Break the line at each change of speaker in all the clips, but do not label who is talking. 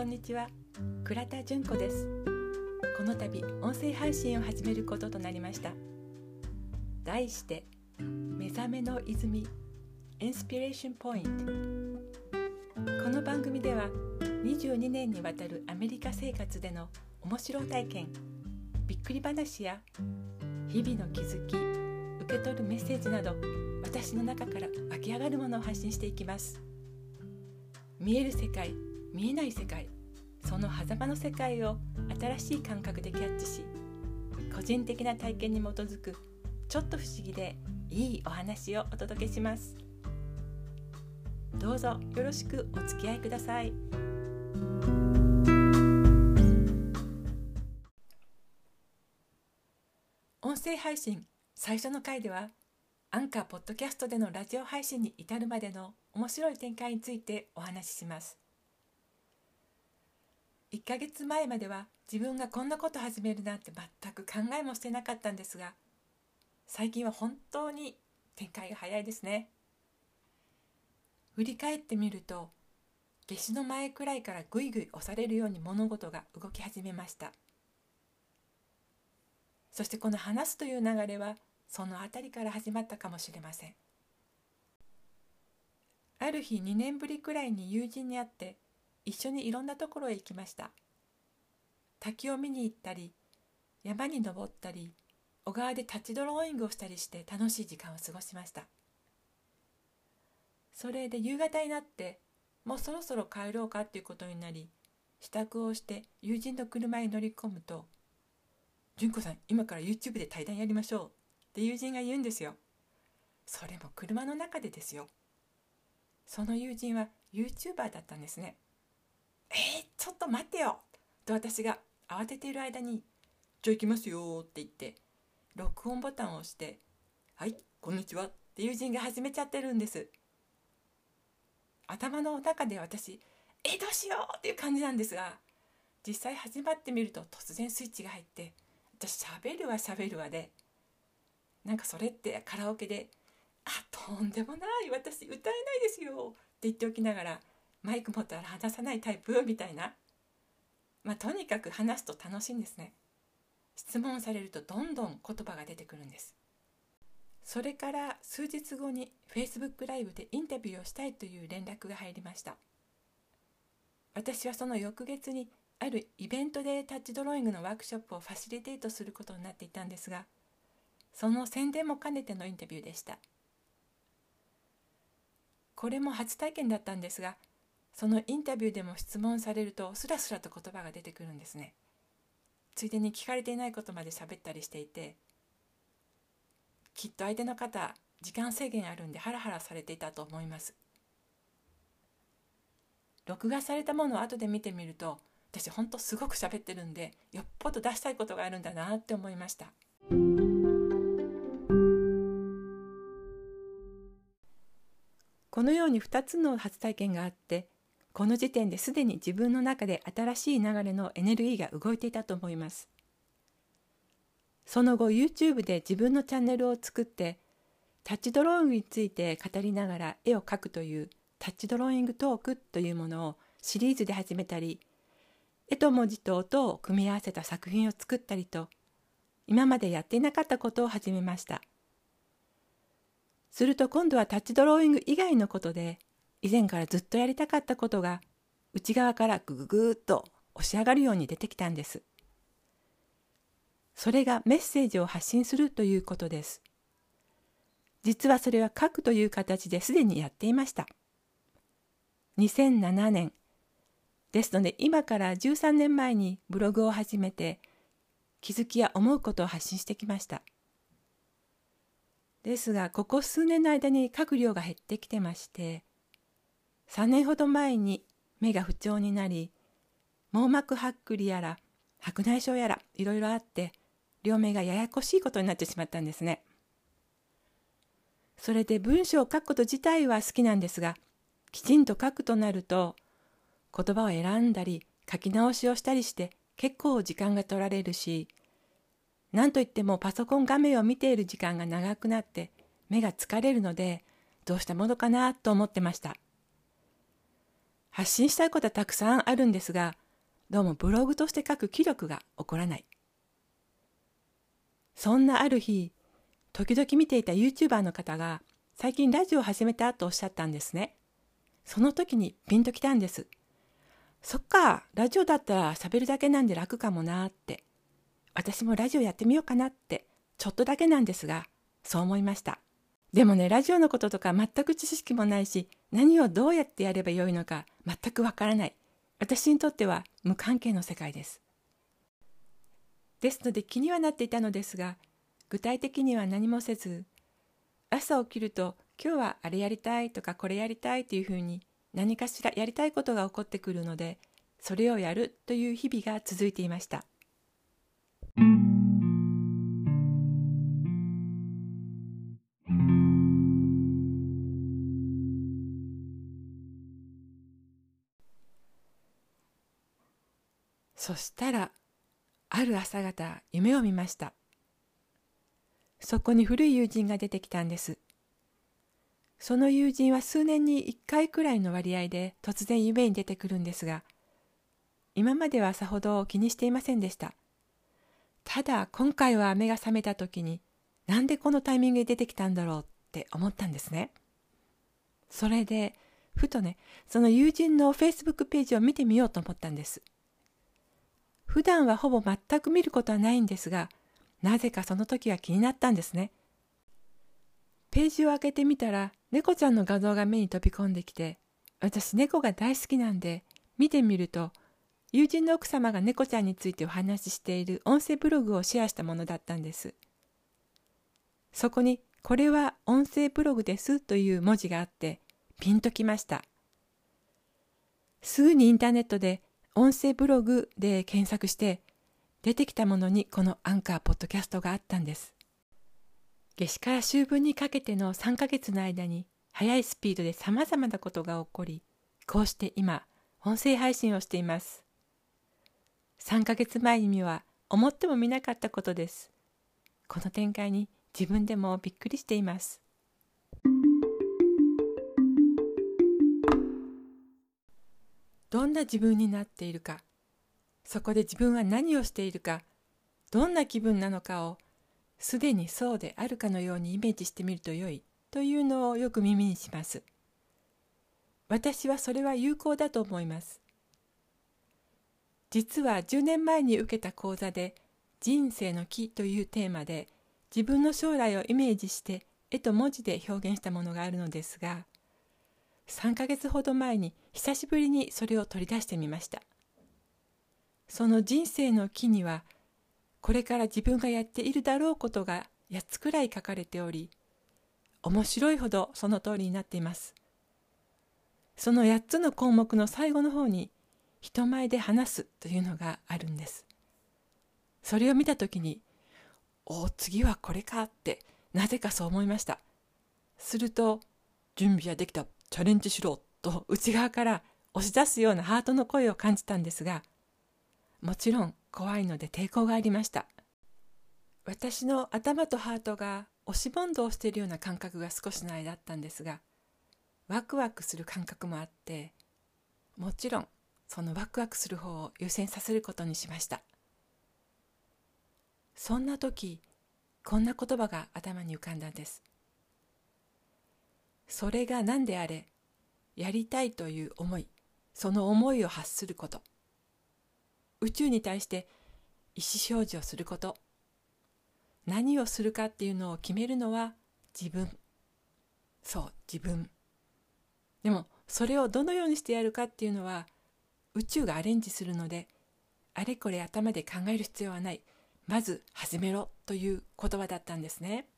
こんにちは。倉田純子です。この度音声配信を始めることとなりました。題して目覚めの泉インスピレーションポイントこの番組では22年にわたるアメリカ生活での面白体験びっくり話や日々の気づき受け取るメッセージなど私の中から湧き上がるものを発信していきます。見える世界見えない世界その狭間の世界を新しい感覚でキャッチし個人的な体験に基づくちょっと不思議でいいお話をお届けします。どうぞよろしくお付き合いください。音声配信最初の回ではアンカーポッドキャストでのラジオ配信に至るまでの面白い展開についてお話しします。1ヶ月前までは自分がこんなこと始めるなんて全く考えもしてなかったんですが最近は本当に展開が早いですね。振り返ってみると夏至の前くらいからぐいぐい押されるように物事が動き始めました。そしてこの話すという流れはその辺りから始まったかもしれません。ある日2年ぶりくらいに友人に会って一緒にいろんなところへ行きました。滝を見に行ったり山に登ったり小川でタッチドローイングをしたりして楽しい時間を過ごしました。それで夕方になってもうそろそろ帰ろうかっていうことになり支度をして友人の車に乗り込むと「純子さん今から YouTube で対談やりましょう」って友人が言うんですよ。それも車の中でですよ。その友人は YouTuber だったんですね。えー、ちょっと待ってよと私が慌てている間に「じゃあ行きますよ」って言って録音ボタンを押して「はいこんにちは」って友人が始めちゃってるんです頭の中で私「えどうしよう!」っていう感じなんですが実際始まってみると突然スイッチが入って私喋るわ喋るわでなんかそれってカラオケで「あとんでもない私歌えないですよ」って言っておきながらマイク持ったら話さないタイプ？みたいな。まあとにかく話すと楽しいんですね。質問されるとどんどん言葉が出てくるんです。それから数日後に Facebook ライブでインタビューをしたいという連絡が入りました。私はその翌月にあるイベントでタッチドローイングのワークショップをファシリテートすることになっていたんですがその宣伝も兼ねてのインタビューでした。これも初体験だったんですがそのインタビューでも質問されるとスラスラと言葉が出てくるんですね。ついでに聞かれていないことまで喋ったりしていてきっと相手の方時間制限あるんでハラハラされていたと思います。録画されたものを後で見てみると私ほんとすごく喋ってるんでよっぽど出したいことがあるんだなって思いました。このように2つの初体験があってこの時点ですでに自分の中で新しい流れのエネルギーが動いていたと思います。その後 YouTube で自分のチャンネルを作ってタッチドローイングについて語りながら絵を描くというタッチドローイングトークというものをシリーズで始めたり絵と文字と音を組み合わせた作品を作ったりと今までやっていなかったことを始めました。すると今度はタッチドローイング以外のことで以前からずっとやりたかったことが内側からグググーっと押し上がるように出てきたんです。それがメッセージを発信するということです。実はそれは書くという形ですでにやっていました。2007年ですので今から13年前にブログを始めて気づきや思うことを発信してきました。ですがここ数年の間に書く量が減ってきてまして3年ほど前に目が不調になり網膜剥離やら白内障やらいろいろあって両目がややこしいことになってしまったんですね。それで文章を書くこと自体は好きなんですがきちんと書くとなると言葉を選んだり書き直しをしたりして結構時間が取られるし何といってもパソコン画面を見ている時間が長くなって目が疲れるのでどうしたものかなと思ってました。発信したいことはたくさんあるんですが、どうもブログとして書く気力が起こらない。そんなある日、時々見ていた YouTuber の方が最近ラジオを始めたとおっしゃったんですね。その時にピンときたんです。そっか、ラジオだったら喋るだけなんで楽かもなって。私もラジオやってみようかなって、ちょっとだけなんですが、そう思いました。でもね、ラジオのこととか全く知識もないし、何をどうやってやればよいのか全くわからない。私にとっては無関係の世界です。ですので気にはなっていたのですが、具体的には何もせず、朝起きると今日はあれやりたいとかこれやりたいというふうに何かしらやりたいことが起こってくるので、それをやるという日々が続いていました。そしたら、ある朝方、夢を見ました。そこに古い友人が出てきたんです。その友人は数年に1回くらいの割合で突然夢に出てくるんですが、今まではさほど気にしていませんでした。ただ今回は目が覚めた時に、なんでこのタイミングで出てきたんだろうって思ったんですね。それで、ふとね、その友人の Facebook ページを見てみようと思ったんです。普段はほぼ全く見ることはないんですが、なぜかその時は気になったんですね。ページを開けてみたら、猫ちゃんの画像が目に飛び込んできて、私猫が大好きなんで、見てみると、友人の奥様が猫ちゃんについてお話ししている音声ブログをシェアしたものだったんです。そこに、これは音声ブログですという文字があって、ピンときました。すぐにインターネットで音声ブログで検索して出てきたものにこのアンカーポッドキャストがあったんです。夏至から秋分にかけての3ヶ月の間に速いスピードで様々なことが起こり、こうして今、音声配信をしています。3ヶ月前には思ってもみなかったことです。この展開に自分でもびっくりしています。んな自分になっているか、そこで自分は何をしているか、どんな気分なのかを、すでにそうであるかのようにイメージしてみると良いというのをよく耳にします。私はそれは有効だと思います。実は10年前に受けた講座で人生の木というテーマで自分の将来をイメージして絵と文字で表現したものがあるのですが3ヶ月ほど前に久しぶりにそれを取り出してみました。その人生の木にはこれから自分がやっているだろうことが8つくらい書かれており面白いほどその通りになっています。その8つの項目の最後の方に人前で話すというのがあるんです。それを見た時におお次はこれかってなぜかそう思いました。すると準備はできた。チャレンジしろと内側から押し出すようなハートの声を感じたんですがもちろん怖いので抵抗がありました。私の頭とハートが押し問答をしているような感覚が少しの間だったんですがワクワクする感覚もあってもちろんそのワクワクする方を優先させることにしました。そんな時こんな言葉が頭に浮かんだんです。それが何であれやりたいという思いその思いを発すること。宇宙に対して意思表示をすること。何をするかっていうのを決めるのは自分。そう自分。でもそれをどのようにしてやるかっていうのは宇宙がアレンジするのであれこれ頭で考える必要はない。まず始めろという言葉だったんですね。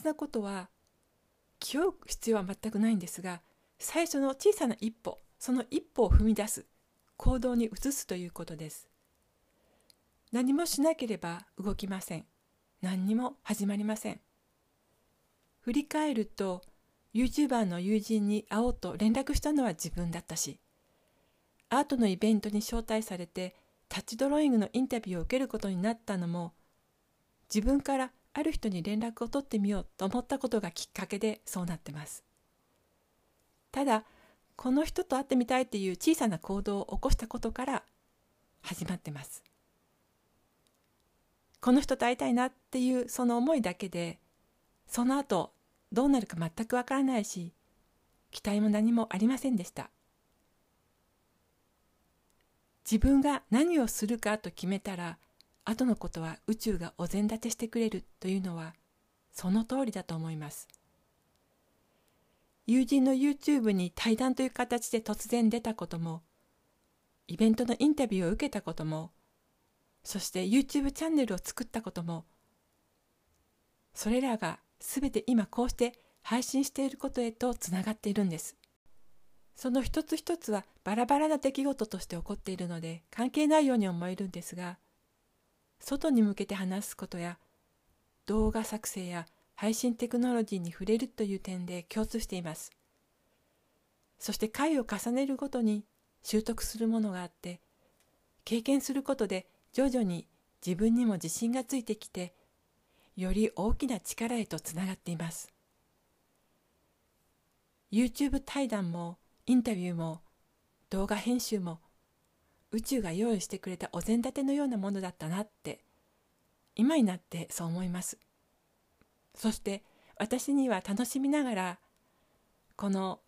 切なことは気負う必要は全くないんですが最初の小さな一歩その一歩を踏み出す行動に移すということです。何もしなければ動きません。何にも始まりません。振り返ると YouTuber の友人に会おうと連絡したのは自分だったしアートのイベントに招待されてタッチドローイングのインタビューを受けることになったのも自分からある人に連絡を取ってみようと思ったことがきっかけでそうなってます。ただこの人と会ってみたいっていう小さな行動を起こしたことから始まってます。この人と会いたいなっていうその思いだけでその後どうなるか全くわからないし期待も何もありませんでした。自分が何をするかと決めたら後のことは宇宙がお膳立てしてくれるというのはその通りだと思います。友人の YouTube に対談という形で突然出たこともイベントのインタビューを受けたこともそして YouTube チャンネルを作ったこともそれらが全て今こうして配信していることへとつながっているんです。その一つ一つはバラバラな出来事として起こっているので関係ないように思えるんですが外に向けて話すことや動画作成や配信テクノロジーに触れるという点で共通しています。そして回を重ねるごとに習得するものがあって経験することで徐々に自分にも自信がついてきてより大きな力へとつながっています。YouTube 対談もインタビューも動画編集も宇宙が用意してくれたお膳立てのようなものだったなって今になってそう思います。そして私には楽しみながらこの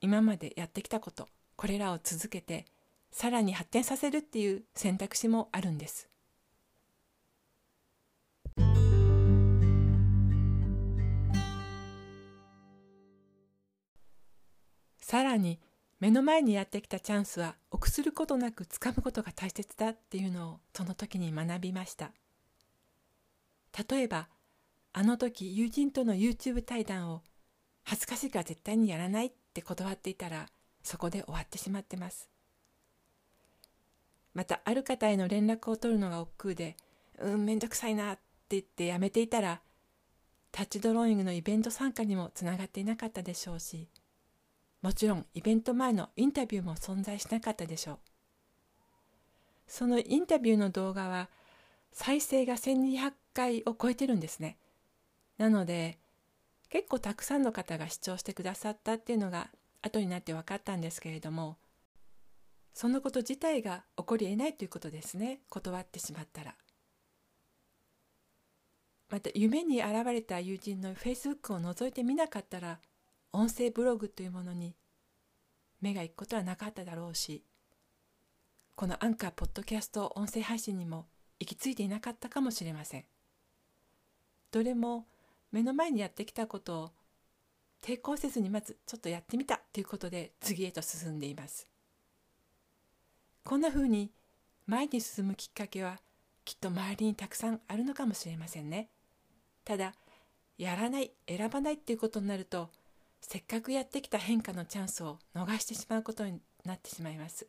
今までやってきたことこれらを続けてさらに発展させるっていう選択肢もあるんです。さらに目の前にやってきたチャンスは臆することなく掴むことが大切だっていうのをその時に学びました。例えばあの時友人との YouTube 対談を恥ずかしいから絶対にやらないって断っていたらそこで終わってしまってます。またある方への連絡を取るのが億劫でうんめんどくさいなって言ってやめていたらタッチドローイングのイベント参加にもつながっていなかったでしょうしもちろんイベント前のインタビューも存在しなかったでしょう。そのインタビューの動画は再生が1200回を超えてるんですね。なので結構たくさんの方が視聴してくださったっていうのが後になって分かったんですけれどもそのこと自体が起こり得ないということですね。断ってしまったら。また夢に現れた友人のフェイスブックを覗いてみなかったら音声ブログというものに目が行くことはなかっただろうしこのアンカーポッドキャスト音声配信にも行き着いていなかったかもしれません。どれも目の前にやってきたことを抵抗せずにまずちょっとやってみたということで次へと進んでいます。こんなふうに前に進むきっかけはきっと周りにたくさんあるのかもしれませんね。ただやらない選ばないっていうことになるとせっかくやってきた変化のチャンスを逃してしまうことになってしまいます。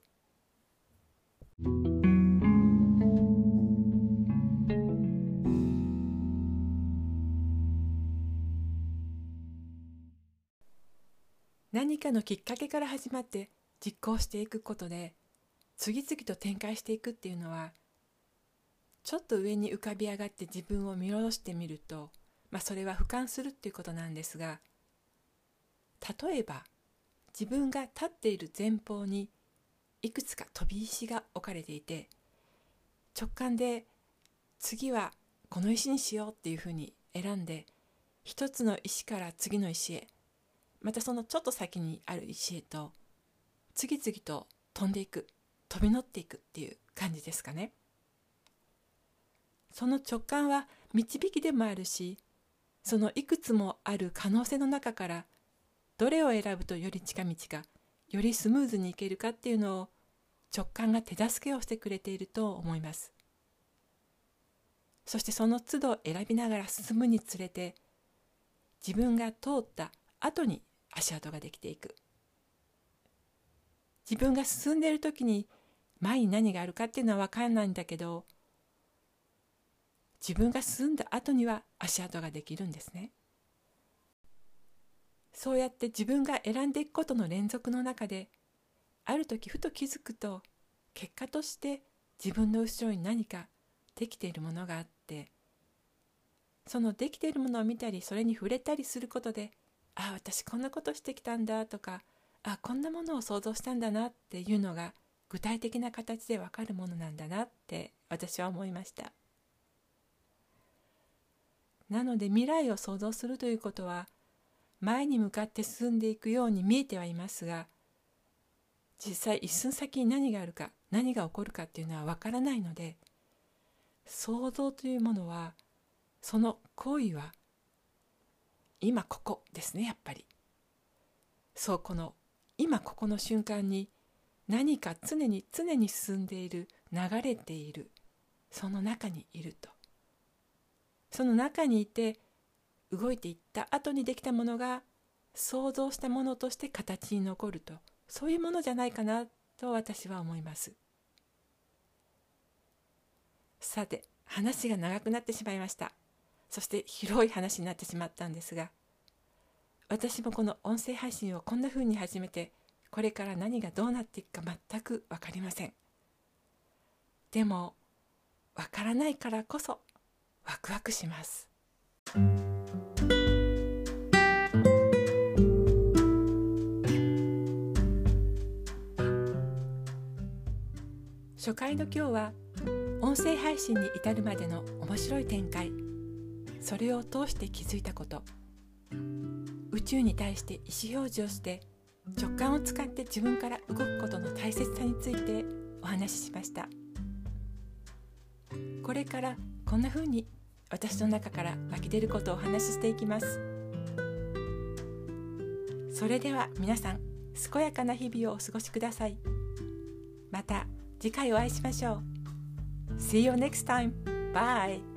何かのきっかけから始まって実行していくことで次々と展開していくっていうのはちょっと上に浮かび上がって自分を見下ろしてみると、まあ、それは俯瞰するっていうことなんですが例えば自分が立っている前方にいくつか飛び石が置かれていて直感で次はこの石にしようっていうふうに選んで一つの石から次の石へまたそのちょっと先にある石へと次々と飛んでいく飛び乗っていくっていう感じですかね。その直感は導きでもあるしそのいくつもある可能性の中からどれを選ぶとより近道かよりスムーズにいけるかっていうのを直感が手助けをしてくれていると思いますそしてその都度選びながら進むにつれて自分が通った後に足跡ができていく自分が進んでいる時に前に何があるかっていうのは分からないんだけど自分が進んだ後には足跡ができるんですね。そうやって自分が選んでいくことの連続の中である時ふと気づくと結果として自分の後ろに何かできているものがあってそのできているものを見たりそれに触れたりすることでああ私こんなことしてきたんだとかああこんなものを想像したんだなっていうのが具体的な形でわかるものなんだなって私は思いました。なので未来を想像するということは前に向かって進んでいくように見えてはいますが実際一寸先に何があるか何が起こるかっていうのはわからないので想像というものはその行為は今ここですねやっぱり。そうこの今ここの瞬間に何か常に常に進んでいる流れているその中にいると。その中にいて動いていった後にできたものが想像したものとして形に残ると。そういうものじゃないかなと私は思います。さて話が長くなってしまいました。そして広い話になってしまったんですが私もこの音声配信をこんな風に始めてこれから何がどうなっていくか全く分かりません。でも分からないからこそワクワクします。初回の今日は音声配信に至るまでの面白い展開。それを通して気づいたこと。宇宙に対して意思表示をして直感を使って自分から動くことの大切さについてお話ししました。これからこんな風に私の中から湧き出ることをお話ししていきます。それでは皆さん健やかな日々をお過ごしください。また。次回お会いしましょう See you next time. Bye.